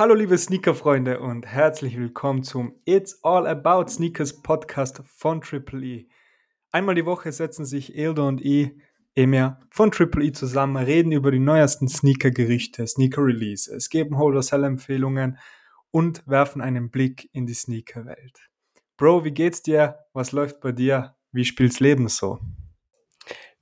Hallo liebe Sneaker-Freunde und herzlich willkommen zum It's All About Sneakers Podcast von Triple E. Einmal die Woche setzen sich Ildo und ich, Emir, von Triple E zusammen, reden über die neuesten Sneaker-Gerichte, Sneaker-Releases, geben Holder-Sell-Empfehlungen und werfen einen Blick in die Sneaker-Welt. Bro, wie geht's dir? Was läuft bei dir? Wie spielt's Leben so?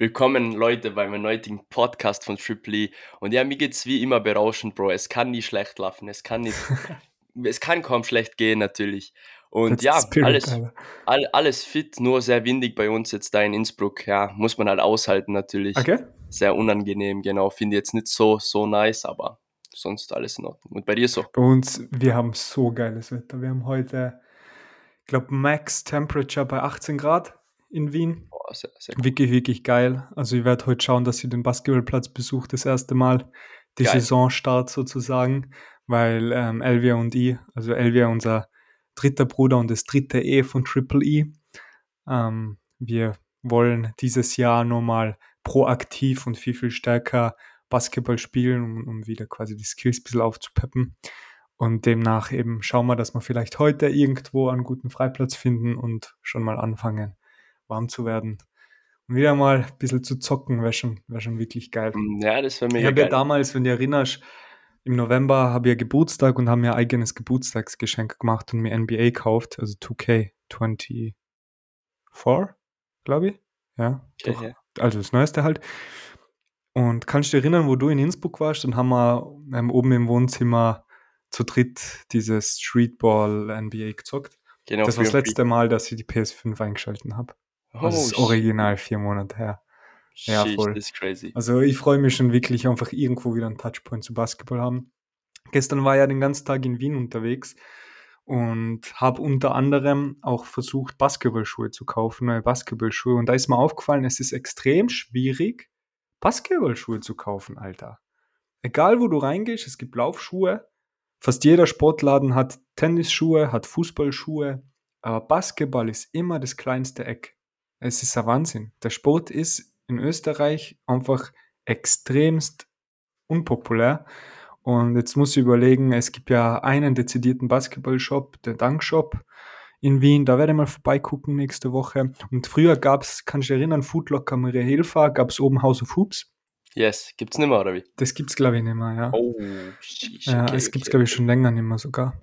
Willkommen Leute bei meinem heutigen Podcast von Triple E. Und ja, mir geht's wie immer berauschend, Bro. Es kann nie schlecht laufen. Es kann nicht, es kann kaum schlecht gehen natürlich. Und ja, spirit, alles, all, alles fit, nur sehr windig bei uns jetzt da in Innsbruck. Ja, muss man halt aushalten natürlich. Okay? Sehr unangenehm, genau. Finde jetzt nicht so, so nice, aber sonst alles in Ordnung. Und bei dir so? Bei uns, wir haben so geiles Wetter. Wir haben heute, ich glaube, Max Temperature bei 18 Grad in Wien. Boah, sehr, sehr cool. Wirklich, wirklich geil. Also ich werde heute schauen, dass ich den Basketballplatz besuche, das erste Mal. Die Geil. Saisonstart sozusagen, weil ähm, Elvia und ich, also Elvia unser dritter Bruder und das dritte E von Triple E, ähm, wir wollen dieses Jahr nochmal proaktiv und viel, viel stärker Basketball spielen, um, um wieder quasi die Skills ein bisschen aufzupeppen. Und demnach eben schauen wir, dass wir vielleicht heute irgendwo einen guten Freiplatz finden und schon mal anfangen, warm zu werden. Und wieder mal ein bisschen zu zocken, wäre schon, wär schon wirklich geil. Mm, Ja, das wäre Ich mega habe ja damals, wenn du erinnerst, im November habe ich ja Geburtstag und haben mir ein eigenes Geburtstagsgeschenk gemacht und mir NBA gekauft, also 2K24, glaube ich. Ja, Okay, doch. ja. Also das Neueste halt. Und kannst du dich erinnern, wo du in Innsbruck warst? Dann haben wir ähm, oben im Wohnzimmer zu dritt dieses Streetball NBA gezockt. Genau, Das war das letzte Mal, dass ich die PS5 eingeschalten habe. Oh, Also das ist shit. original vier Monate her. Ja, Shit, voll. das ist crazy. Also ich freue mich schon wirklich einfach irgendwo wieder einen Touchpoint zu Basketball haben. Gestern war ich ja den ganzen Tag in Wien unterwegs und habe unter anderem auch versucht, Basketballschuhe zu kaufen, neue Basketballschuhe. Und da ist mir aufgefallen, es ist extrem schwierig, Basketballschuhe zu kaufen, Alter. Egal wo du reingehst, es gibt Laufschuhe. Fast jeder Sportladen hat Tennisschuhe, hat Fußballschuhe, aber Basketball ist immer das kleinste Eck. Es ist ein Wahnsinn. Der Sport ist in Österreich einfach extremst unpopulär. Und jetzt muss ich überlegen, es gibt ja einen dezidierten Basketballshop, der Dankshop in Wien. Da werde ich mal vorbeigucken nächste Woche. Und früher gab es, kannst du dich erinnern, Foodlocker Maria Hilfer, gab es oben House of Hoops. Yes, gibt's nicht mehr, oder wie? Das gibt es, glaube ich, nicht mehr, ja. Oh, sheesh, ja okay, es gibt es, okay, glaube ich, okay. schon länger nicht mehr sogar.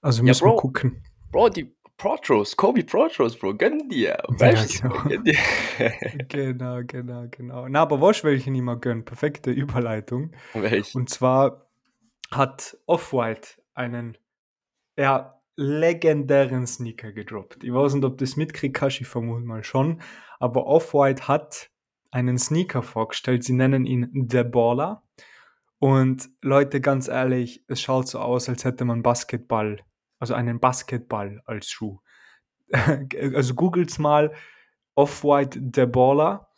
Also Ja, müssen wir gucken. Bro, die Protros, Kobe Protros, Bro, gönn dir. Ja, Weißt du, genau. gönn dir. Genau, genau, genau. Na, aber was welche nicht mehr gönnen? Perfekte Überleitung. Welch? Und zwar hat Off-White einen ja, legendären Sneaker gedroppt. Ich weiß nicht, ob das mitkriegst, hast, ich vermute mal schon. Aber Off-White hat einen Sneaker vorgestellt. Sie nennen ihn The Baller. Und Leute, ganz ehrlich, es schaut so aus, als hätte man Basketball, also einen Basketball als Schuh. also googelt's mal Off-White The Baller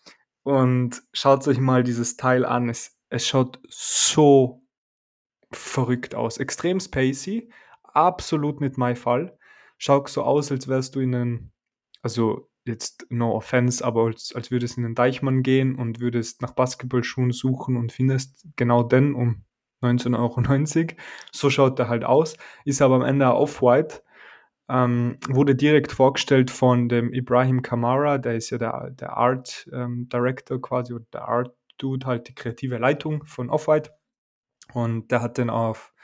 und schaut euch mal dieses Teil an. Es, es schaut so verrückt aus. Extrem spacey, absolut nicht mein Fall. Schaut so aus, als wärst du in einen, also jetzt no offense, aber als, als würdest du in einen Deichmann gehen und würdest nach Basketballschuhen suchen und findest genau den um 19,90 Euro. So schaut der halt aus. Ist aber am Ende Off-White. Ähm, wurde direkt vorgestellt von dem Ibrahim Kamara, der ist ja der, der Art ähm, Director quasi, oder der Art Dude, halt die kreative Leitung von Off-White. Und der hat den auf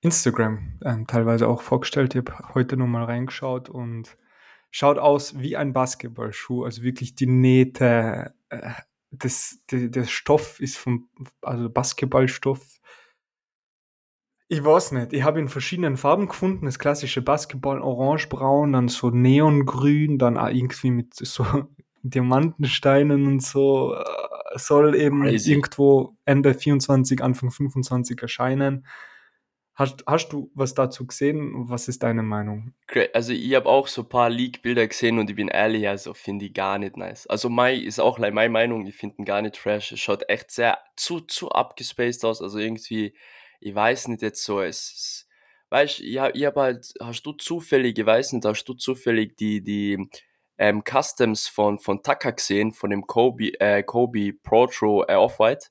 Instagram ähm, teilweise auch vorgestellt. Ich habe heute nochmal reingeschaut und schaut aus wie ein Basketballschuh. Also wirklich die Nähte, äh, das, der, der Stoff ist vom, also Basketballstoff. Ich weiß nicht, ich habe in verschiedenen Farben gefunden. Das klassische Basketball orange-braun, dann so neongrün, dann auch irgendwie mit so Diamantensteinen und so. Äh, Soll eben Crazy. irgendwo Ende 24, Anfang 25 erscheinen. Hast, hast du was dazu gesehen? Was ist deine Meinung? Also ich habe auch so ein paar Leak-Bilder gesehen und ich bin ehrlich, also finde ich gar nicht nice. Also mein ist auch like, meine Meinung, ich finde ihn gar nicht fresh. Es schaut echt sehr zu, zu abgespaced aus. Also irgendwie, ich weiß nicht jetzt so, es ist, weißt ich hab, ich hab halt, hast du zufällig, ich weiß nicht, hast du zufällig die, die ähm, Customs von, von Tucker gesehen, von dem Kobe, äh, Kobe Protro äh, Off-White?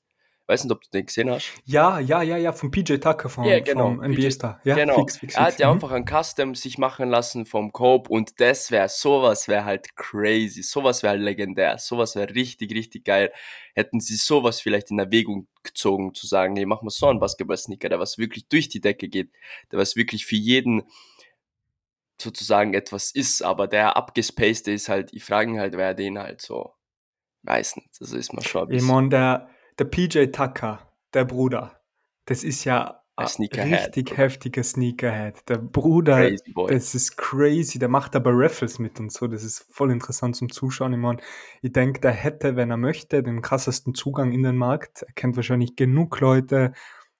Weiß nicht, ob du den gesehen hast. Ja, ja, ja, ja, von PJ Tucker vom, Ja, genau. vom NBA Star. Ja, genau. fix, fix, Er fix. hat ja Mhm. einfach ein Custom sich machen lassen vom Cope und das wäre, sowas wäre halt crazy. Sowas wäre halt legendär. Sowas wäre richtig, richtig geil. Hätten sie sowas vielleicht in Erwägung gezogen, zu sagen, nee, machen wir so einen Basketball-Sneaker, der was wirklich durch die Decke geht, der was wirklich für jeden sozusagen etwas ist, aber der abgespacede ist halt, ich frage halt, wer den halt so, weiß nicht, das ist mal schon Ich meine, der, der PJ Tucker, der Bruder, das ist ja ein richtig heftiger Sneakerhead. Der Bruder, das ist crazy. Der macht aber Raffles mit und so. Das ist voll interessant zum Zuschauen. Ich meine, ich denke, der hätte, wenn er möchte, den krassesten Zugang in den Markt. Er kennt wahrscheinlich genug Leute,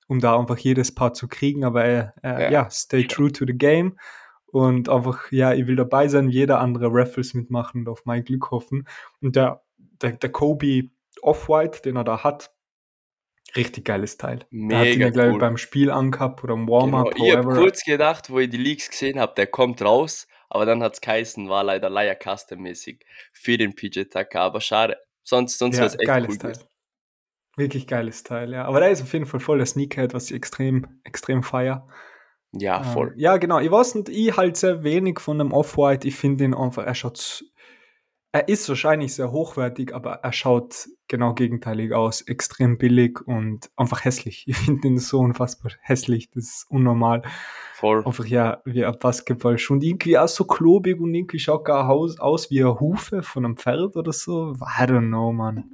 um da einfach jedes Paar zu kriegen. Aber er, er Ja, ja, stay true to the game. Und einfach, ja, ich will dabei sein, jeder andere Raffles mitmachen und auf mein Glück hoffen. Und der, der, der Kobe Off-White, den er da hat, richtig geiles Teil. Der hat ihn Mega ja, glaube cool. beim Spiel angehabt oder im Genau. Warm-Up, Ich habe kurz gedacht, wo ich die Leaks gesehen habe, der kommt raus, aber dann hat's geheißen, war leider Leier Custom-mäßig für den PJ Tucker, aber schade. Sonst, sonst Ja, wäre es echt geiles cool Teil. gewesen. Wirklich geiles Teil, ja. Aber der ist auf jeden Fall voll der Sneakerhead, was ich extrem, extrem feier. Ja, Ähm, voll. ja, genau. Ich weiß nicht, ich halt sehr wenig von dem Off-White. Ich finde ihn einfach, er schaut, er ist wahrscheinlich sehr hochwertig, aber er schaut genau gegenteilig aus. Extrem billig und einfach hässlich. Ich finde ihn so unfassbar hässlich. Das ist unnormal. Voll. Einfach ja, wie ein Basketballschuh. Und irgendwie auch so klobig und irgendwie schaut gar aus, aus wie eine Hufe von einem Pferd oder so. I don't know, man.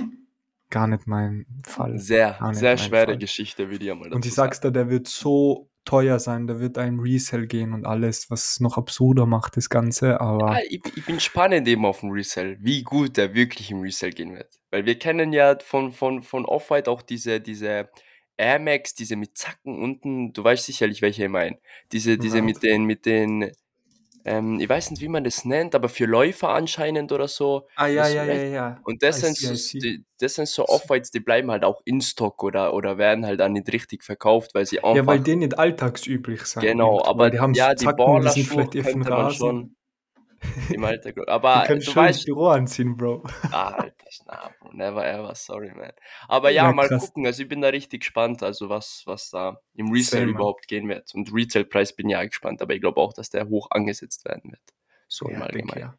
Gar nicht mein Fall. Sehr, sehr schwere Fall. Geschichte, würde ich mal dazu Und ich sag's dir, der wird so teuer sein, der wird einem Resell gehen und alles, was noch absurder macht, das Ganze, Ja, aber ich, ich bin spannend eben auf dem Resell, wie gut der wirklich im Resell gehen wird. Weil wir kennen ja von, von, von Off-White auch diese, diese Air Max, diese mit Zacken unten, du weißt sicherlich, welche ich meine. Diese, diese Right. mit den, mit den, ähm, ich weiß nicht, wie man das nennt, aber für Läufer anscheinend oder so. Ah, ja, ja, ja, ja. Und das sind so, die, das sind so Off-Whites, die bleiben halt auch in Stock oder, oder werden halt dann nicht richtig verkauft, weil sie Ja, weil einfach, die nicht alltagsüblich sein genau, aber die haben ja, die sind Ballerschuhe könnte man schon im Die aber können du schön weißt, Büro anziehen, Bro. Alter, Schnapp, Bro, never ever, sorry, man. Aber ja, Ja, mal krass. gucken, also ich bin da richtig gespannt, also was, was da im Resale überhaupt gehen wird. Und Retail-Preis bin ich ja gespannt, aber ich glaube auch, dass der hoch angesetzt werden wird. So im Ja, denke Allgemeinen. ja.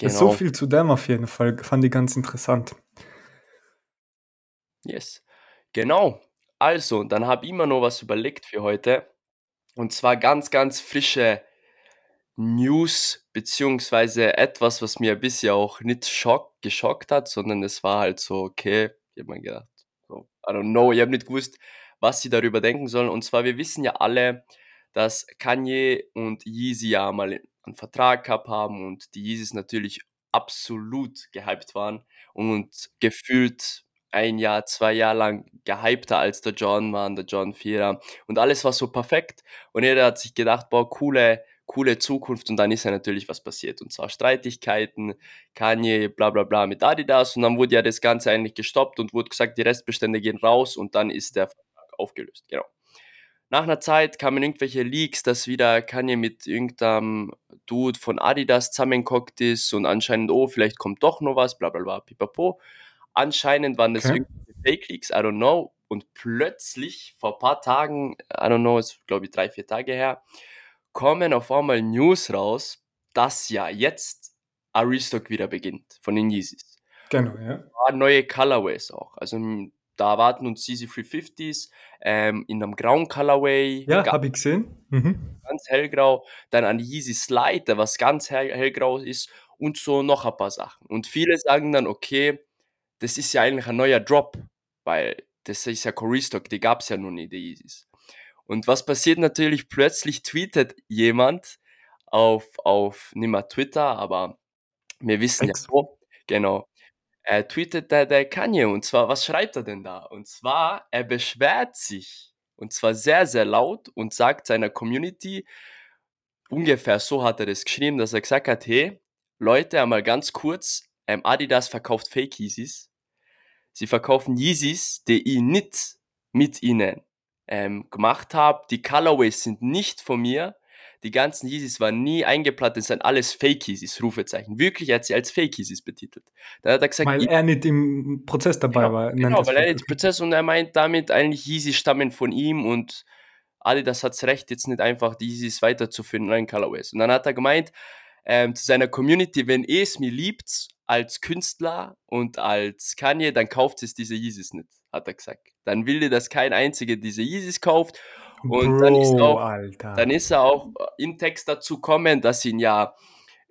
Ist so Genau, viel zu dem auf jeden Fall. Fand ich ganz interessant. yes. Genau. Also, dann habe ich mir noch was überlegt für heute. Und zwar ganz, ganz frische News, beziehungsweise etwas, was mir bisher auch nicht schock, geschockt hat, sondern es war halt so, okay, ich habe mir gedacht, so, I don't know, ich habe nicht gewusst, was sie darüber denken sollen. Und zwar, wir wissen ja alle, dass Kanye und Yeezy ja mal einen Vertrag gehabt haben und die Yeezys natürlich absolut gehypt waren und gefühlt ein Jahr, zwei Jahre lang gehypter als der John war, der John 4 und alles war so perfekt und jeder hat sich gedacht, boah, coole, coole Zukunft und dann ist ja natürlich was passiert und zwar Streitigkeiten, Kanye, bla bla bla mit Adidas und dann wurde ja das Ganze eigentlich gestoppt und wurde gesagt, die Restbestände gehen raus und dann ist der Vertrag aufgelöst, genau. Nach einer Zeit kamen irgendwelche Leaks, dass wieder Kanye mit irgendeinem Dude von Adidas zusammengehockt ist und anscheinend, oh, vielleicht kommt doch noch was, bla bla bla, pipapo. Anscheinend waren das Okay. irgendwelche Fake-Leaks, I don't know. Und plötzlich, vor ein paar Tagen, I don't know, ist glaube ich drei, vier Tage her, kommen auf einmal News raus, dass ja jetzt ein Restock wieder beginnt von den Yeezys. Genau, ja. Paar neue Colorways auch. Also m, da erwarten uns Yeezy 350s ähm, in einem grauen Colorway, Ja, habe ich gesehen. Mhm. ganz hellgrau, dann an Yeezy Slide, der was ganz hell, hellgrau ist und so noch ein paar Sachen. Und viele sagen dann, okay, das ist ja eigentlich ein neuer Drop, weil das ist ja kein Restock, die gab es ja noch nie, die Yeezys. Und was passiert natürlich? Plötzlich tweetet jemand auf, auf nicht mehr Twitter, aber wir wissen ja Ex. wo, genau, äh, tweetet der, der Kanye. Und zwar, was schreibt er denn da? Und zwar, er beschwert sich. Und zwar sehr, sehr laut und sagt seiner Community, ungefähr so hat er das geschrieben, dass er gesagt hat, hey, Leute, einmal ganz kurz, ähm, Adidas verkauft Fake Yeezys. Sie verkaufen Yeezys, die ich nicht mit ihnen ähm, gemacht habe. Die Colorways sind nicht von mir. die ganzen Yeezys waren nie eingeplant, das sind alles Fake Yeezys, Rufezeichen. Wirklich, er hat sie als Fake Yeezys betitelt. Dann hat er gesagt, Weil er nicht im Prozess dabei Genau, war. genau weil er nicht Prozess und er meint damit eigentlich, Yeezys stammen von ihm und Adidas hat's recht, jetzt nicht einfach die Yeezys weiterzuführen in neuen Colorways. Und dann hat er gemeint, ähm, zu seiner Community, wenn ihr es mir liebt, als Künstler und als Kanye, dann kauft es diese Yeezys nicht, hat er gesagt. Dann will er, dass kein einziger diese Yeezys kauft. Und dann ist Bro, auch, Alter. dann ist er auch äh, im Text dazu kommen, dass ihn ja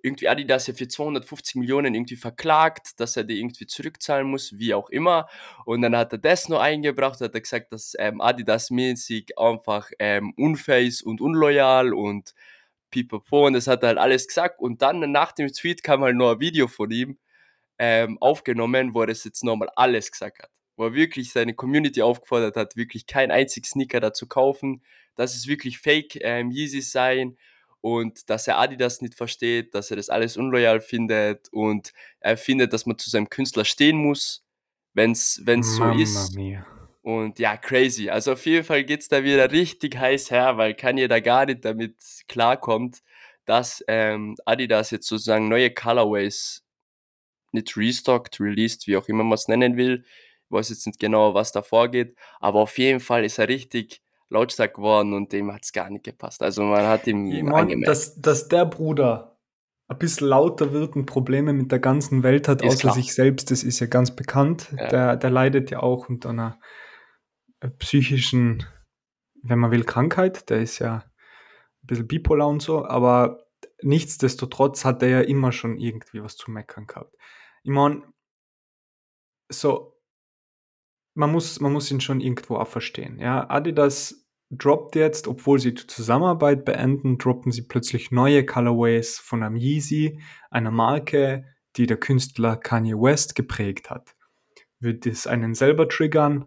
irgendwie Adidas ja für 250 Millionen irgendwie verklagt, dass er die irgendwie zurückzahlen muss, wie auch immer. Und dann hat er das noch eingebracht, hat er gesagt, dass ähm, Adidas mäßig einfach ähm, unfair ist und unloyal und pipapo und das hat er halt alles gesagt. Und dann nach dem Tweet kam halt noch ein Video von ihm ähm, aufgenommen, wo er das jetzt nochmal alles gesagt hat. Wo er wirklich seine Community aufgefordert hat, wirklich kein einziges Sneaker dazu kaufen, dass es wirklich Fake ähm, Yeezys seien und dass er Adidas nicht versteht, dass er das alles unloyal findet und er findet, dass man zu seinem Künstler stehen muss, wenn es so ist. mia. Und ja, crazy. Also auf jeden Fall geht's da wieder richtig heiß her, weil Kanye da gar nicht damit klarkommt, dass ähm, Adidas jetzt sozusagen neue Colorways nicht restockt, released, wie auch immer man es nennen will. Ich weiß jetzt nicht genau, was da vorgeht, aber auf jeden Fall ist er richtig lautstark geworden und dem hat's gar nicht gepasst. Also man hat ihm Ich mein, angemerkt. dass, dass der Bruder ein bisschen lauter wird und Probleme mit der ganzen Welt hat, Ist außer klar. sich selbst, das ist ja ganz bekannt. Ja. Der, der leidet ja auch unter einer äh, psychischen, wenn man will, Krankheit. Der ist ja ein bisschen bipolar und so, aber nichtsdestotrotz hat er ja immer schon irgendwie was zu meckern gehabt. Ich meine, so, man muss, man muss ihn schon irgendwo auch verstehen. Ja, Adidas droppt jetzt, obwohl sie die Zusammenarbeit beenden, droppen sie plötzlich neue Colorways von einem Yeezy, einer Marke, die der Künstler Kanye West geprägt hat. Wird das einen selber triggern?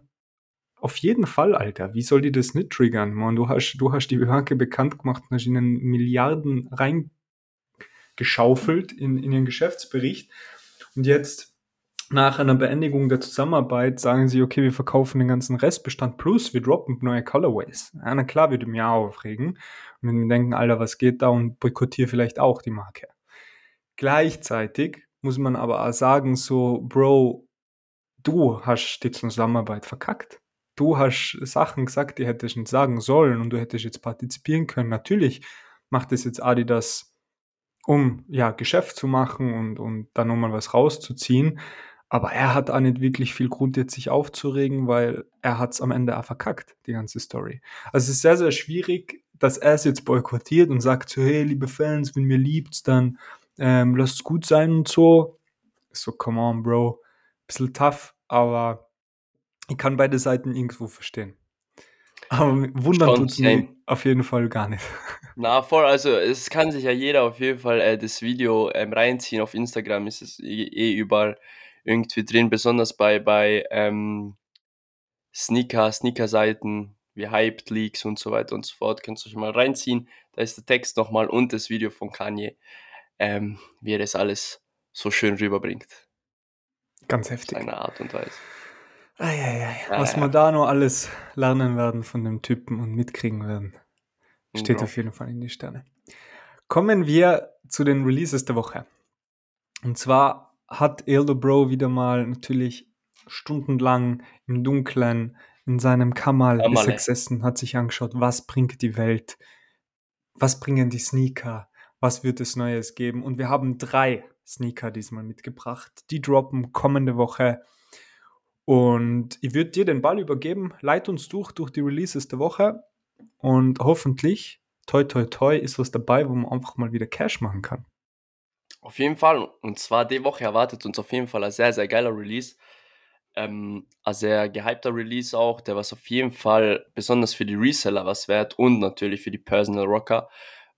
Auf jeden Fall, Alter. Wie soll die das nicht triggern? Man, du hast, du hast die Marke bekannt gemacht und hast ihnen Milliarden reingeschaufelt in, in ihren Geschäftsbericht. Und jetzt nach einer Beendigung der Zusammenarbeit sagen sie, okay, wir verkaufen den ganzen Restbestand plus wir droppen neue Colorways. Ja, na klar, würde mich auch aufregen. Und wir denken, Alter, was geht da und boykottiere vielleicht auch die Marke. Gleichzeitig muss man aber auch sagen, so, Bro, du hast die Zusammenarbeit verkackt. Du hast Sachen gesagt, die hättest nicht sagen sollen und du hättest jetzt partizipieren können. Natürlich macht es jetzt Adidas, um ja Geschäft zu machen und, und dann nochmal was rauszuziehen. Aber er hat auch nicht wirklich viel Grund, jetzt sich aufzuregen, weil er hat es am Ende auch verkackt, die ganze Story. Also es ist sehr, sehr schwierig, dass er es jetzt boykottiert und sagt so, hey, liebe Fans, wenn mir liebt's, dann ähm, lasst es gut sein und so. So, come on, Bro. Bisschen tough, aber ich kann beide Seiten irgendwo verstehen. Aber wundern tut's auf jeden Fall gar nicht. Na voll, also es kann sich ja jeder auf jeden Fall äh, das Video ähm, reinziehen. Auf Instagram ist es eh, eh überall irgendwie drin, besonders bei, bei ähm, Sneaker, Sneaker-Seiten wie Hyped Leaks und so weiter und so fort. Könnt ihr euch mal reinziehen. Da ist der Text nochmal und das Video von Kanye, ähm, wie er das alles so schön rüberbringt. Ganz heftig. seine Art und Weise. Eieiei, Ja, was ja. wir da noch alles lernen werden von dem Typen und mitkriegen werden, steht Bro. auf jeden Fall in die Sterne. Kommen wir zu den Releases der Woche. Und zwar hat Elder Bro wieder mal natürlich stundenlang im Dunkeln in seinem Kammerl er gesessen, hat sich angeschaut, was bringt die Welt, was bringen die Sneaker, was wird es Neues geben. Und wir haben drei Sneaker diesmal mitgebracht. Die droppen kommende Woche. Und ich würde dir den Ball übergeben. Leit uns durch, durch die Releases der Woche. Und hoffentlich, toi, toi, toi, ist was dabei, wo man einfach mal wieder Cash machen kann. Auf jeden Fall. Und zwar die Woche erwartet uns auf jeden Fall ein sehr, sehr geiler Release. Ähm, ein sehr gehypter Release auch, der was auf jeden Fall besonders für die Reseller was wert und natürlich für die Personal Rocker,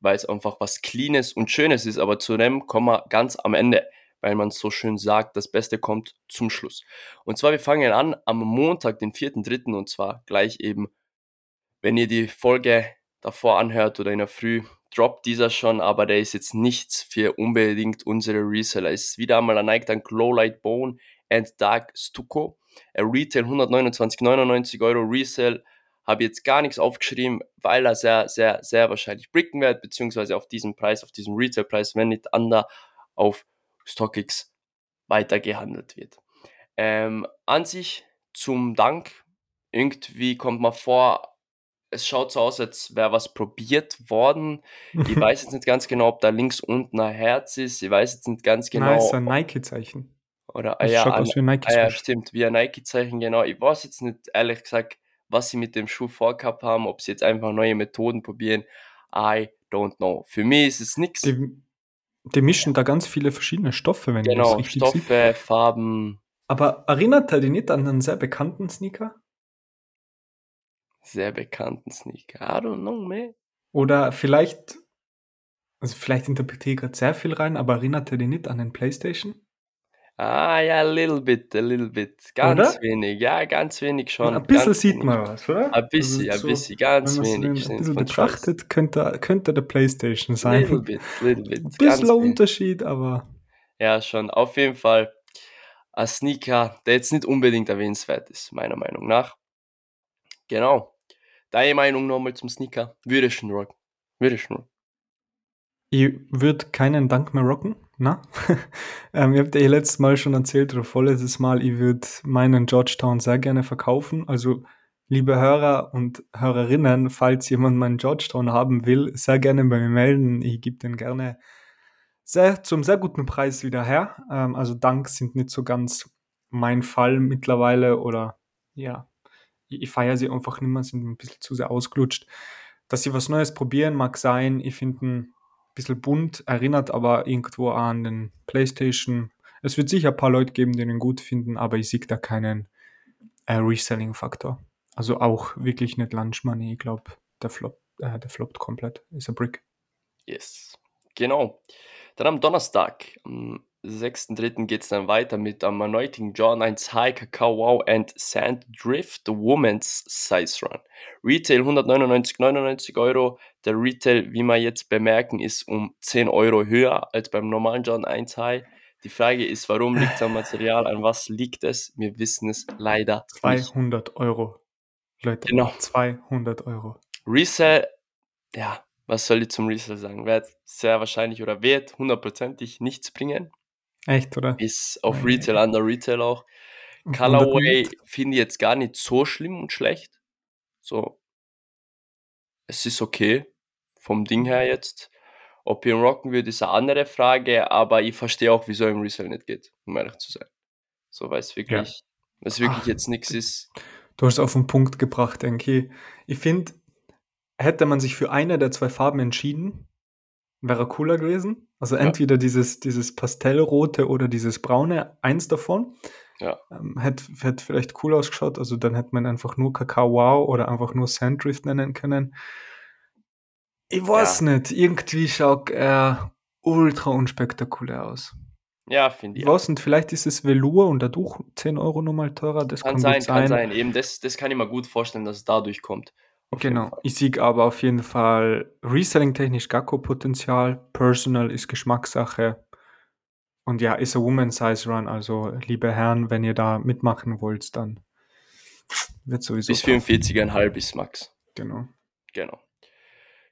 weil es einfach was Cleanes und Schönes ist. Aber zu dem kommen wir ganz am Ende, weil man so schön sagt, das Beste kommt zum Schluss. Und zwar, wir fangen an am Montag, den 4.3. und zwar gleich eben, wenn ihr die Folge davor anhört oder in der Früh, droppt dieser schon, aber der ist jetzt nichts für unbedingt unsere Reseller. Es ist wieder einmal ein Nike Dunk Glow Light Bone and Dark Stucco. Er retail 129,99 Euro, Resale habe jetzt gar nichts aufgeschrieben, weil er sehr, sehr, sehr wahrscheinlich bricken wird, beziehungsweise auf diesem Preis, auf diesem Retail-Preis, wenn nicht anders, auf StockX weitergehandelt wird. Ähm, an sich zum Dank, irgendwie kommt man vor, es schaut so aus, als wäre was probiert worden. Ich weiß jetzt nicht ganz genau, ob da links unten ein Herz ist. Ich weiß jetzt nicht ganz genau. Nein, ist ein Nike-Zeichen. Oder, ah ja, schaut ein, aus wie ein Nike ah ja, stimmt, wie ein Nike-Zeichen, genau. Ich weiß jetzt nicht, ehrlich gesagt, was sie mit dem Schuh vorgehabt haben, ob sie jetzt einfach neue Methoden probieren. I don't know. Für mich ist es nichts. Die, die mischen da ganz viele verschiedene Stoffe, wenn ich das Genau, richtig sehe. Stoffe, Farben, Aber erinnert er dich nicht an einen sehr bekannten Sneaker? sehr bekannten Sneaker. I don't know, man. Oder vielleicht, also vielleicht interpretiere ich gerade sehr viel rein, aber erinnert er dich nicht an den PlayStation? Ah, ja, a little bit, a little bit. Ganz Oder? wenig, ja, ganz wenig schon. Ein bisschen ganz sieht wenig. man was, oder? Ein bisschen, Also ein so, bisschen, ganz wenn man es wenig. ein bisschen betrachtet, könnte, könnte der PlayStation sein. Little bit, little bit. Ein Ganz bisschen ein wenig. Unterschied, aber Ja, schon. Auf jeden Fall ein Sneaker, der jetzt nicht unbedingt erwähnenswert ist, meiner Meinung nach. Genau. Deine Meinung nochmal zum Sneaker? Würde schon rocken. Würde schon rocken. Ich würde keinen Dank mehr rocken. Na? ähm, ich habe dir letztes Mal schon erzählt, oder vorletztes Mal, ich würde meinen Georgetown sehr gerne verkaufen. Also, liebe Hörer und Hörerinnen, falls jemand meinen Georgetown haben will, sehr gerne bei mir melden. Ich gebe den gerne sehr, zum sehr guten Preis wieder her. Ähm, also Dank sind nicht so ganz mein Fall mittlerweile oder ja, ich, ich feiere sie einfach nicht mehr, sind ein bisschen zu sehr ausgelutscht. Dass sie was Neues probieren, mag sein. Ich finde bisschen bunt, erinnert aber irgendwo an den PlayStation. Es wird sicher ein paar Leute geben, die ihn gut finden, aber ich sehe da keinen äh, Reselling-Faktor. Also auch wirklich nicht Lunch Money. Ich glaube, der, flop, äh, der floppt komplett. Ist ein Brick. Yes. Genau. Dann am Donnerstag, am 6.3. geht es dann weiter mit am erneuten John 1 High Cacao Wow and Sand Drift Women's Size Run. Retail 199,99 Euro. Der Retail, wie wir jetzt bemerken, ist um 10 Euro höher als beim normalen John 1 High. Die Frage ist, warum liegt es am Material? An was liegt es? Wir wissen es leider nicht. 200 Euro. Leute, Genau. 200 Euro. Resell, ja, was soll ich zum Resell sagen? Wird sehr wahrscheinlich oder wird hundertprozentig nichts bringen. Echt, oder? Ist auf Ei, ei, Retail, under Retail auch. Colorway finde ich jetzt gar nicht so schlimm und schlecht. So, es ist okay vom Ding her jetzt. Ob ich ihn rocken würde, ist eine andere Frage, aber ich verstehe auch, wieso im Resell nicht geht, um ehrlich zu sein. So, weil es wirklich, es wirklich Ach, jetzt nichts ist. Du hast es auf den Punkt gebracht, denke ich. Ich finde, hätte man sich für eine der zwei Farben entschieden, wäre cooler gewesen. Also Ja. entweder dieses, dieses Pastellrote oder dieses Braune, eins davon. Ja. Ähm, hätte, hätte vielleicht cool ausgeschaut. Also dann hätte man einfach nur Kakao Wow oder einfach nur Sanddrift nennen können. Ich weiß nicht, irgendwie schaut er ultra unspektakulär aus. Ja, finde Ich ich. weiß nicht, vielleicht ist es Velour und dadurch 10 Euro nochmal teurer. Das Kann kann, sein, gut kann sein. sein. Eben, das, das kann ich mir gut vorstellen, dass es dadurch kommt. Auf jeden Genau. Fall. Ich sehe aber auf jeden Fall Reselling-technisch gar kein Potenzial. Personal ist Geschmackssache. Und ja, ist ein Woman Size Run. Also, liebe Herren, wenn ihr da mitmachen wollt, dann wird sowieso. Bis passen. 44,5 ist Max. Genau. Genau.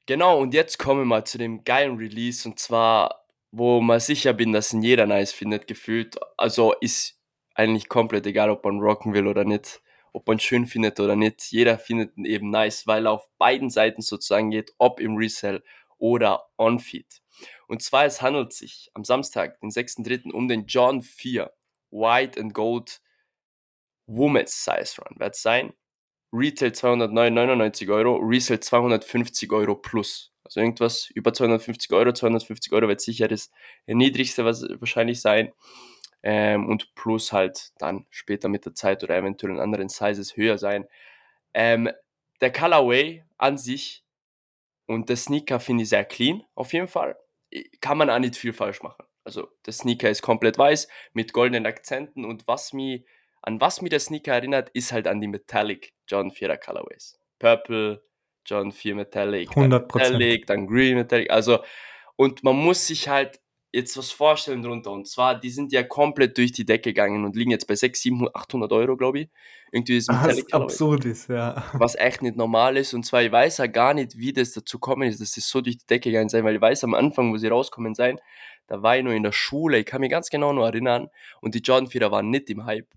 Genau, und jetzt kommen wir zu dem geilen Release und zwar, wo man sicher bin, dass ihn jeder nice findet, gefühlt. Also ist eigentlich komplett egal, ob man rocken will oder nicht, ob man schön findet oder nicht. Jeder findet ihn eben nice, weil er auf beiden Seiten sozusagen geht, ob im Resell oder on-feed. Und zwar, es handelt sich am Samstag, den 6.3. um den John 4 White and Gold Women's Size Run. Wird sein Retail 299 Euro, Resale 250 Euro plus. Also irgendwas über 250 Euro. 250 Euro wird sicher das niedrigste was wahrscheinlich sein. Ähm, und plus halt dann später mit der Zeit oder eventuell in anderen Sizes höher sein. Ähm, der Colorway an sich und der Sneaker finde ich sehr clean, auf jeden Fall. Kann man auch nicht viel falsch machen. Also der Sneaker ist komplett weiß mit goldenen Akzenten und was mich, an was mir der Sneaker erinnert, ist halt an die Metallic John 4er Colorways. Purple, John 4 Metallic, dann 100%. Metallic, dann Green Metallic. Also, und man muss sich halt jetzt was vorstellen drunter. Und zwar, die sind ja komplett durch die Decke gegangen und liegen jetzt bei 6, 7, 800 Euro, glaube ich. Irgendwie ist Was absurd ist, ja. Was echt nicht normal ist. Und zwar, ich weiß ja gar nicht, wie das dazu gekommen ist, dass das so durch die Decke gegangen sein, weil ich weiß am Anfang, wo sie rauskommen sein, da war ich noch in der Schule, ich kann mich ganz genau noch erinnern, und die Jordan 4 waren nicht im Hype.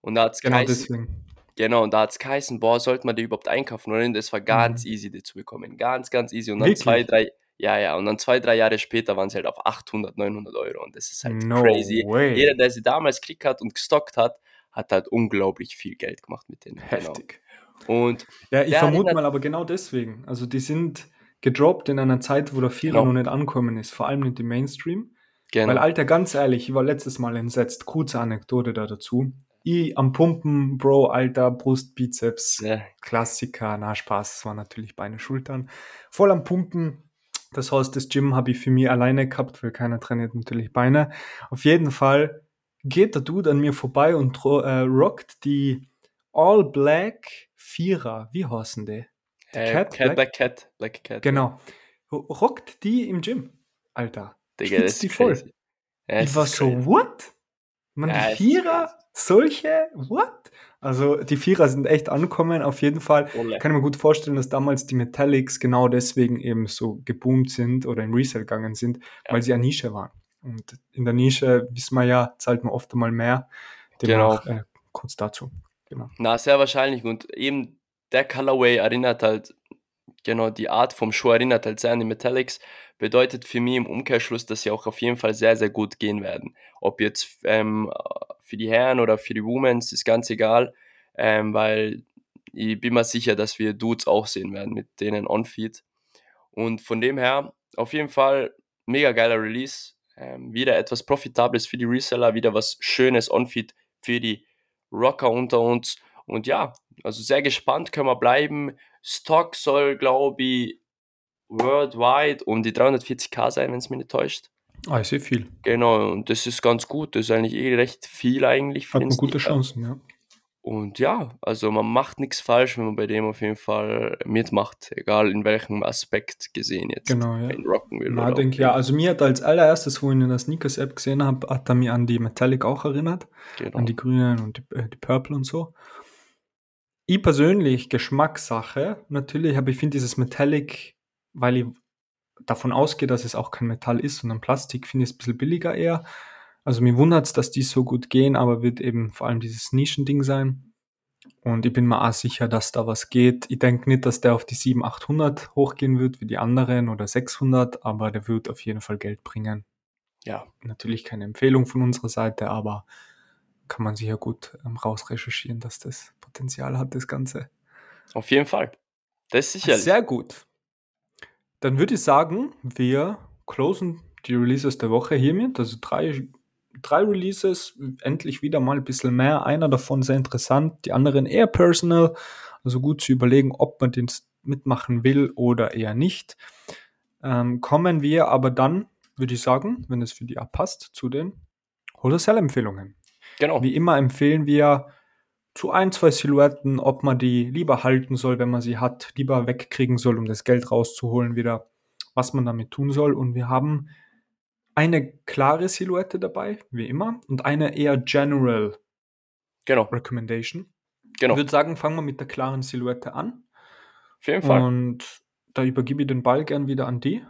Und da hat es Genau geheißen, deswegen. genau, und da hat es geheißen, boah, sollte man die überhaupt einkaufen oder nicht? Das war ganz Mhm. easy, die zu bekommen. Ganz, ganz easy. Und dann zwei, Wirklich? drei, ja, ja, und dann zwei, drei Jahre später waren sie halt auf 800, 900 Euro. Und das ist halt No crazy. way. Jeder, der sie damals gekriegt hat und gestockt hat, hat halt unglaublich viel Geld gemacht mit denen. Genau. Heftig. Und Ja, ich vermute erinnert, mal aber genau deswegen. Also die sind gedroppt in einer Zeit, wo der Vierer genau, noch nicht angekommen ist, vor allem nicht im Mainstream. Weil, genau. Alter, ganz ehrlich, ich war letztes Mal entsetzt. Kurze Anekdote da dazu. Ich am Pumpen, Bro, Alter, Brust, Bizeps, Ja, Klassiker, na Spaß, es war natürlich Beine, Schultern. Voll am Pumpen. Das heißt, das Gym habe ich für mich alleine gehabt, weil keiner trainiert natürlich Beine. Auf jeden Fall geht der Dude an mir vorbei und äh, rockt die All Black Vierer. Wie heißen die? Die äh, Cat Cat, Black? Black Cat, Black Cat. Genau. Ro- Rockt die im Gym. Alter. Digga, das Spitzt die ist voll. Ja, Ich war ist so, what? Man, die Ja, ist Vierer, solche, what? Also die Vierer sind echt angekommen, auf jeden Fall. Olle. Kann ich mir gut vorstellen, dass damals die Metallics genau deswegen eben so geboomt sind oder im Resell gegangen sind, Ja, weil sie eine Nische waren. Und in der Nische, wissen wir ja, zahlt man oft einmal mehr. genau. Demnach äh, kurz dazu. Genau. Na, sehr wahrscheinlich. Und eben der Colorway erinnert halt, genau, die Art vom Schuh erinnert halt sehr an die Metallics. Bedeutet für mich im Umkehrschluss, dass sie auch auf jeden Fall sehr, sehr gut gehen werden. Ob jetzt ähm, für die Herren oder für die Womens, ist ganz egal. Ähm, weil ich bin mir sicher, dass wir Dudes auch sehen werden mit denen on-feed. Und von dem her, auf jeden Fall, mega geiler Release. Ähm, wieder etwas Profitables für die Reseller, wieder was Schönes on-feed für die Rocker unter uns. Und ja, also sehr gespannt können wir bleiben. Stock soll, glaube ich, worldwide um die 340k sein, wenn es mich nicht täuscht. Ah, ich sehe viel. Genau, und das ist ganz gut. Das ist eigentlich eh recht viel eigentlich für Hat man gute. Chancen, ja. Und ja, also man macht nichts falsch, wenn man bei dem auf jeden Fall mitmacht, egal in welchem Aspekt gesehen jetzt, Genau, ja. rocken will Na, denke ja. Also mir hat als allererstes, wo ich in der Sneakers-App gesehen habe, hat er mich an die Metallic auch erinnert. Genau. An die grünen und die, äh, die Purple und so. Ich persönlich, Geschmackssache, natürlich, aber ich finde dieses Metallic, weil ich davon ausgehe, dass es auch kein Metall ist, sondern Plastik, finde ich es ein bisschen billiger eher. Also mir wundert es, dass die so gut gehen, aber wird eben vor allem dieses Nischending sein. Und ich bin mir auch sicher, dass da was geht. Ich denke nicht, dass der auf die 700, 800 hochgehen wird wie die anderen oder 600, aber der wird auf jeden Fall Geld bringen. Ja, Natürlich keine Empfehlung von unserer Seite, aber kann man sich ja gut ähm, rausrecherchieren, dass das Potenzial hat, das Ganze. auf jeden Fall. Das ist sicherlich. Sehr gut. Dann würde ich sagen, wir closen die Releases der Woche hiermit. Also drei, drei Releases, endlich wieder mal ein bisschen mehr. Einer davon sehr interessant, die anderen eher personal. Also gut zu überlegen, ob man den mitmachen will oder eher nicht. Ähm, kommen wir aber dann, würde ich sagen, wenn es für die passt, zu den Wholesale-Empfehlungen. Genau. Wie immer empfehlen wir zu ein, zwei Silhouetten, ob man die lieber halten soll, wenn man sie hat, lieber wegkriegen soll, um das Geld rauszuholen wieder, was man damit tun soll. Und wir haben eine klare Silhouette dabei, wie immer, und eine eher general Genau. Recommendation. Genau. Ich würde sagen, fangen wir mit der klaren Silhouette an. Auf jeden Fall. Und da übergebe ich den Ball gern wieder an die.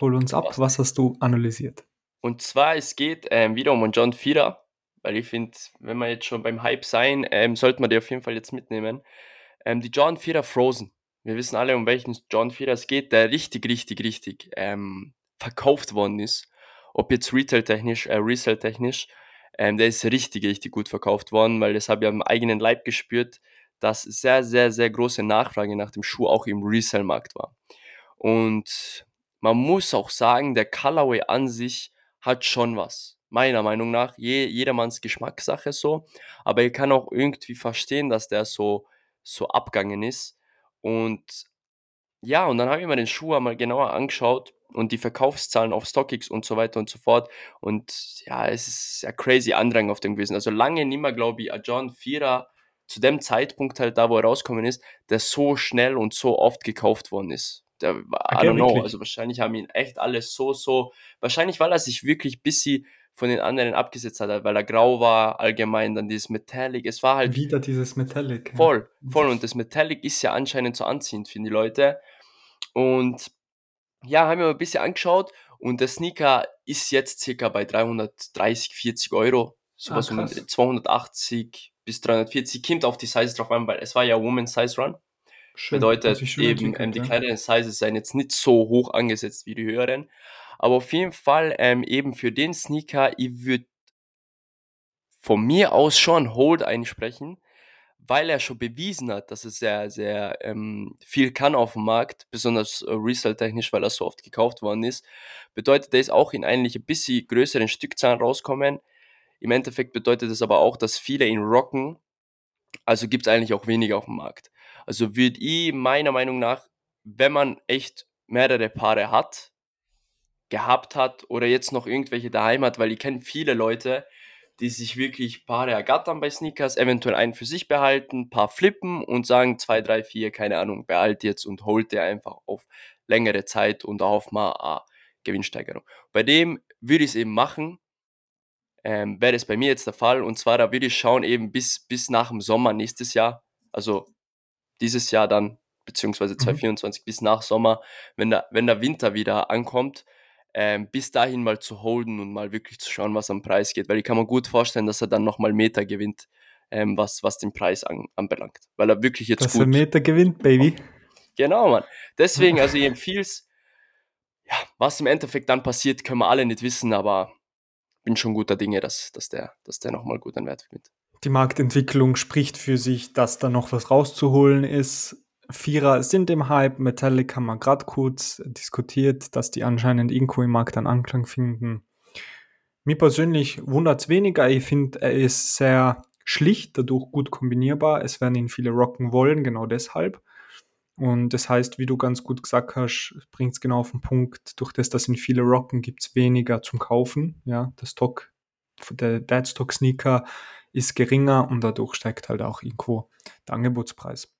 Hol uns ab, was hast du analysiert? Und zwar, es geht ähm, wieder um einen John Vierer, weil ich finde, wenn wir jetzt schon beim Hype sein, ähm, sollte man die auf jeden Fall jetzt mitnehmen. Ähm, die John Vierer Frozen. Wir wissen alle, um welchen John Vierer es geht, der richtig, richtig, richtig ähm, verkauft worden ist. Ob jetzt Retail-technisch, äh, Resell-technisch, ähm, der ist richtig, richtig gut verkauft worden, weil das habe ich am eigenen Leib gespürt, dass sehr, sehr, sehr große Nachfrage nach dem Schuh auch im Resell-Markt war. Und man muss auch sagen, der Colorway an sich hat schon was. Meiner Meinung nach. Je, jedermanns Geschmackssache so. Aber ich kann auch irgendwie verstehen, dass der so, so abgangen ist. Und ja, und dann habe ich mir den Schuh einmal genauer angeschaut und die Verkaufszahlen auf StockX und so weiter und so fort. Und ja, es ist ja crazy Andrang auf dem gewesen. Also lange nicht mehr, glaube ich, ein John Vierer zu dem Zeitpunkt halt da, wo er rausgekommen ist, der so schnell und so oft gekauft worden ist. Der, I Okay, don't know. wirklich? Also wahrscheinlich haben ihn echt alle so, so. Wahrscheinlich, weil er sich wirklich bisschen von den anderen abgesetzt hat, weil er grau war, allgemein, dann dieses Metallic. Es war halt Wieder dieses Metallic, ja. voll, voll. Und das Metallic ist ja anscheinend so anziehend für die Leute. Und ja, haben wir mal ein bisschen angeschaut und der Sneaker ist jetzt circa bei 330, 40 Euro. Sowas Ah, um krass. 280 bis 340. Kommt auf die Size drauf an, weil es war ja Women's Size Run. Schön. Bedeutet eben, ähm, die kleineren Sizes seien jetzt nicht so hoch angesetzt wie die höheren. Aber auf jeden Fall ähm, eben für den Sneaker, ich würde von mir aus schon Hold einsprechen, weil er schon bewiesen hat, dass er sehr, sehr ähm, viel kann auf dem Markt, besonders äh, Resale-technisch, weil er so oft gekauft worden ist. Bedeutet, er ist auch in eigentlich ein bisschen größeren Stückzahlen rauskommen. Im Endeffekt bedeutet es aber auch, dass viele ihn rocken, also gibt es eigentlich auch weniger auf dem Markt. Also würde ich meiner Meinung nach, wenn man echt mehrere Paare hat, gehabt hat oder jetzt noch irgendwelche daheim hat, weil ich kenne viele Leute, die sich wirklich Paare ergattern bei Sneakers, eventuell einen für sich behalten, paar flippen und sagen 2, 3, 4, keine Ahnung, behalt jetzt und holt der einfach auf längere Zeit und auf mal eine Gewinnsteigerung. Bei dem würde ich es eben machen, ähm, wäre das bei mir jetzt der Fall und zwar da würde ich schauen eben bis, bis nach dem Sommer nächstes Jahr, also dieses Jahr dann, beziehungsweise Mhm. 2024 bis nach Sommer, wenn der, wenn der Winter wieder ankommt, ähm, bis dahin mal zu holden und mal wirklich zu schauen, was am Preis geht. Weil ich kann mir gut vorstellen, dass er dann nochmal Meter gewinnt, ähm, was, was den Preis an, anbelangt. Weil er wirklich jetzt Dass er gut. Meter gewinnt, Baby. Genau, Mann. Deswegen, also ich empfehle es. Ja, was im Endeffekt dann passiert, können wir alle nicht wissen, aber bin schon guter Dinge, dass, dass der, dass der nochmal gut an Wert gewinnt. Die Marktentwicklung spricht für sich, dass da noch was rauszuholen ist. Vierer sind im Hype. Metallic haben wir gerade kurz diskutiert, dass die anscheinend irgendwo im Markt einen Anklang finden. Mir persönlich wundert es weniger. Ich finde, er ist sehr schlicht, dadurch gut kombinierbar. Es werden ihn viele rocken wollen, genau deshalb. Und das heißt, wie du ganz gut gesagt hast, bringt es genau auf den Punkt, durch das, dass ihn viele rocken, gibt es weniger zum Kaufen. Ja, der Stock, der Deadstock-Sneaker ist geringer und dadurch steigt halt auch irgendwo der Angebotspreis.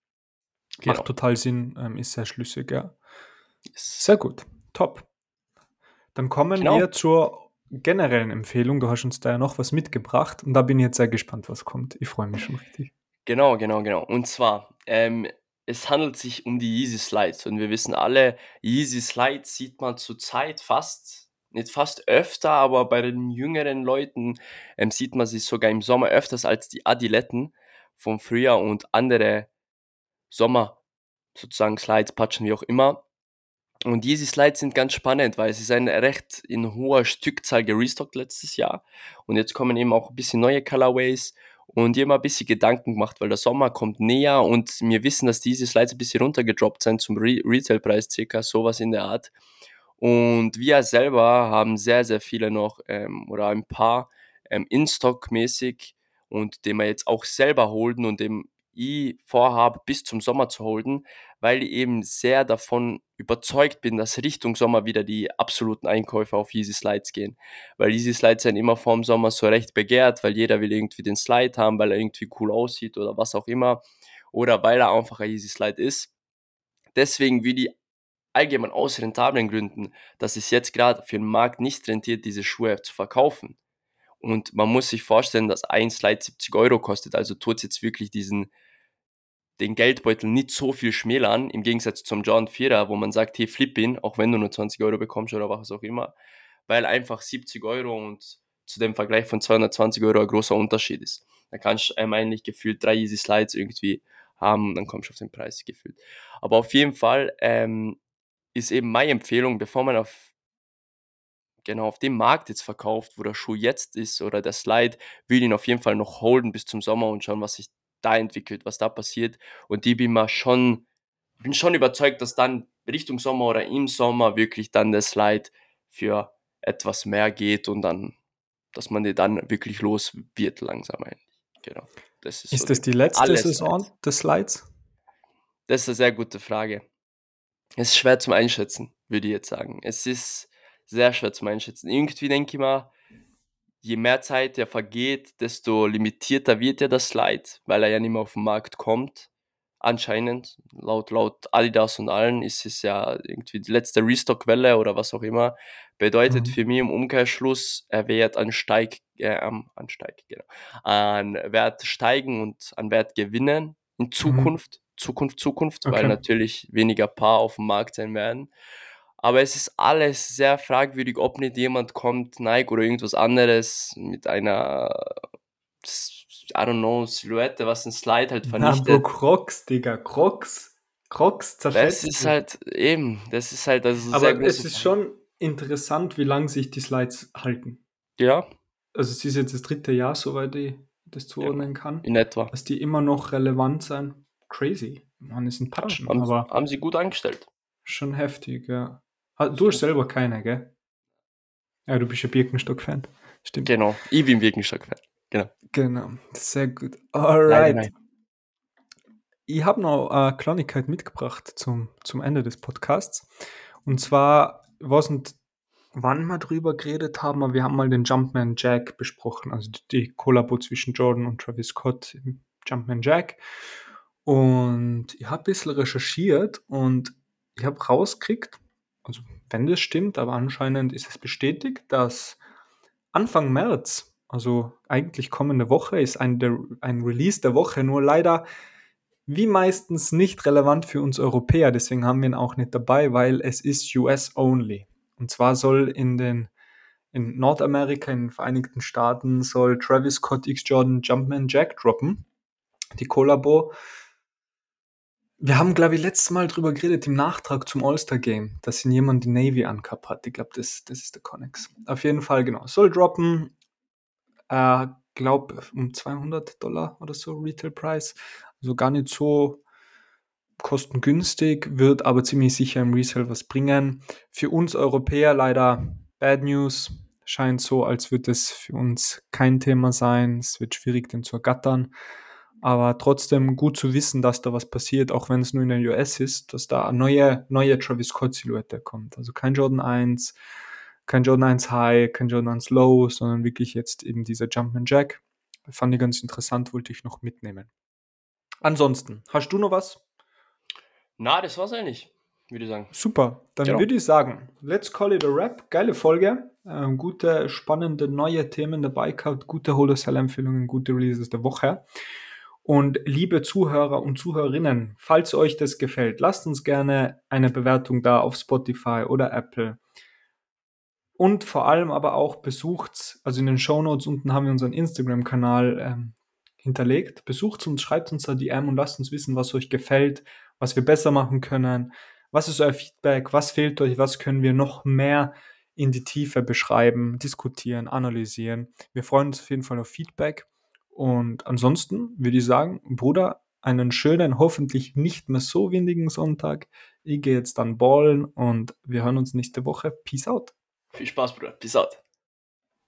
Genau. Macht total Sinn, ähm, ist sehr schlüssig, ja. Yes. Sehr gut, top. Dann kommen Genau. wir zur generellen Empfehlung. Du hast uns da ja noch was mitgebracht und da bin ich jetzt sehr gespannt, was kommt. Ich freue mich schon richtig. Genau, genau, genau. Und zwar, ähm, es handelt sich um die Yeezy Slides. Und wir wissen alle, Yeezy Slides sieht man zurzeit fast, nicht fast öfter, aber bei den jüngeren Leuten ähm, sieht man sie sogar im Sommer öfters als die Adiletten vom Frühjahr und andere Sommer sozusagen Slides, Patschen, wie auch immer. Und Yeezy Slides sind ganz spannend, weil sie sind recht in hoher Stückzahl gerestockt letztes Jahr. Und jetzt kommen eben auch ein bisschen neue Colorways und mir ein bisschen Gedanken gemacht, weil der Sommer kommt näher und wir wissen, dass diese Slides ein bisschen runtergedroppt sind zum Re Retailpreis, circa sowas in der Art. Und wir selber haben sehr, sehr viele noch ähm, oder ein paar ähm, in-stock-mäßig und den wir jetzt auch selber holden und dem ich vorhabe, bis zum Sommer zu holden, weil ich eben sehr davon überzeugt bin, dass Richtung Sommer wieder die absoluten Einkäufe auf Yeezy Slides gehen. Weil Yeezy Slides sind immer vorm Sommer so recht begehrt, weil jeder will irgendwie den Slide haben, weil er irgendwie cool aussieht oder was auch immer. Oder weil er einfach ein Yeezy Slide ist. Deswegen will ich allgemein aus rentablen Gründen, dass es jetzt gerade für den Markt nicht rentiert, diese Schuhe zu verkaufen. Und man muss sich vorstellen, dass ein Slide 70 Euro kostet, also tut es jetzt wirklich diesen, den Geldbeutel nicht so viel schmälern, im Gegensatz zum John 4er, wo man sagt, hey, flip ihn, auch wenn du nur 20 Euro bekommst oder was auch immer, weil einfach 70 Euro und zu dem Vergleich von 220 Euro ein großer Unterschied ist. Da kannst du einem eigentlich gefühlt drei Easy Slides irgendwie haben und dann kommst du auf den Preis gefühlt. Aber auf jeden Fall ähm, ist eben meine Empfehlung, bevor man auf genau auf dem Markt jetzt verkauft, wo der Schuh jetzt ist oder der Slide, will ihn auf jeden Fall noch holden bis zum Sommer und schauen, was sich da entwickelt, was da passiert. Und die bin mal schon, bin schon überzeugt, dass dann Richtung Sommer oder im Sommer wirklich dann der Slide für etwas mehr geht und dann, dass man die dann wirklich los wird langsam eigentlich. Genau. Das ist, Ist so das die letzte Saison Slides. des Slides? Das ist eine sehr gute Frage. Es ist schwer zum Einschätzen, würde ich jetzt sagen. Es ist sehr schwer zum Einschätzen. Irgendwie denke ich mal, je mehr Zeit ja vergeht, desto limitierter wird ja das Slide, weil er ja nicht mehr auf den Markt kommt. anscheinend, laut, laut Adidas und allen, ist es ja irgendwie die letzte Restock-Welle oder was auch immer. Bedeutet Mhm. für mich im Umkehrschluss, er wird an Steig, äh, an Steig, genau, an Wert steigen und an Wert gewinnen in Mhm. Zukunft. Zukunft, Zukunft, weil Okay. natürlich weniger Paar auf dem Markt sein werden. Aber es ist alles sehr fragwürdig, ob nicht jemand kommt, Nike oder irgendwas anderes mit einer, I don't know, Silhouette, was ein Slide halt Na, vernichtet. Crocs, Digga, Crocs. Crocs Das zerschätzt ist halt eben, das ist halt also sehr Aber es große ist Frage. schon interessant, wie lange sich die Slides halten. Ja, Also es ist jetzt das dritte Jahr, soweit ich das zuordnen kann, in etwa. dass die immer noch relevant sind. Crazy. Man ist ein Ja, Patschen, haben, aber haben sie gut angestellt. schon heftig, ja. Du hast selber keine, gell? Ja, du bist ja Birkenstock-Fan. Stimmt. Genau, ich bin Birkenstock-Fan. Genau. Genau, sehr gut. Alright. nein. Ich habe noch eine Kleinigkeit mitgebracht zum, zum Ende des Podcasts. Und zwar, ich weiß nicht, wann wir drüber geredet haben, aber wir haben mal den Jumpman Jack besprochen, also die, die Kollabo zwischen Jordan und Travis Scott im Jumpman Jack. Und ich habe ein bisschen recherchiert und ich habe rausgekriegt, also wenn das stimmt, aber anscheinend ist es bestätigt, dass Anfang März, also eigentlich kommende Woche, ist ein, der, ein Release der Woche, nur leider wie meistens nicht relevant für uns Europäer, deswegen haben wir ihn auch nicht dabei, weil es ist US only. Und zwar soll in den in Nordamerika, in den Vereinigten Staaten, soll Travis Scott X Jordan Jumpman Jack droppen. Die Kollabo. Wir haben, glaube ich, letztes Mal drüber geredet im Nachtrag zum All-Star-Game, dass ihn jemand die Navy angehabt hat. Ich glaube, das, das ist der Connex. Auf jeden Fall, genau. Soll droppen. Äh, glaube um 200 Dollar oder so Retail-Preis. Also gar nicht so kostengünstig, wird aber ziemlich sicher im Resale was bringen. Für uns Europäer leider Bad News. Scheint so, als würde es für uns kein Thema sein. Es wird schwierig, den zu ergattern. Aber trotzdem gut zu wissen, dass da was passiert, auch wenn es nur in der US ist, dass da eine neue, neue Travis Scott-Silhouette kommt. Also kein Jordan 1, kein Jordan 1 High, kein Jordan 1 Low, sondern wirklich jetzt eben dieser Jumpman Jack. Fand ich ganz interessant, wollte ich noch mitnehmen. Ansonsten, hast du noch was? Na, das war's eigentlich, würde ich sagen. Super, dann Genau. würde ich sagen, let's call it a wrap. Geile Folge, ähm, gute, spannende neue Themen dabei gehabt, gute Wholesale-Empfehlungen, gute Releases der Woche. Und liebe Zuhörer und Zuhörerinnen, falls euch das gefällt, lasst uns gerne eine Bewertung da auf Spotify oder Apple. Und vor allem aber auch besucht, also in den Shownotes unten haben wir unseren Instagram-Kanal ähm, hinterlegt. Besucht uns, schreibt uns da DM und lasst uns wissen, was euch gefällt, was wir besser machen können. Was ist euer Feedback? Was fehlt euch? Was können wir noch mehr in die Tiefe beschreiben, diskutieren, analysieren? Wir freuen uns auf jeden Fall auf Feedback. Und ansonsten würde ich sagen, Bruder, einen schönen, hoffentlich nicht mehr so windigen Sonntag. Ich gehe jetzt dann ballen und wir hören uns nächste Woche. Peace out. Viel Spaß, Bruder. Peace out.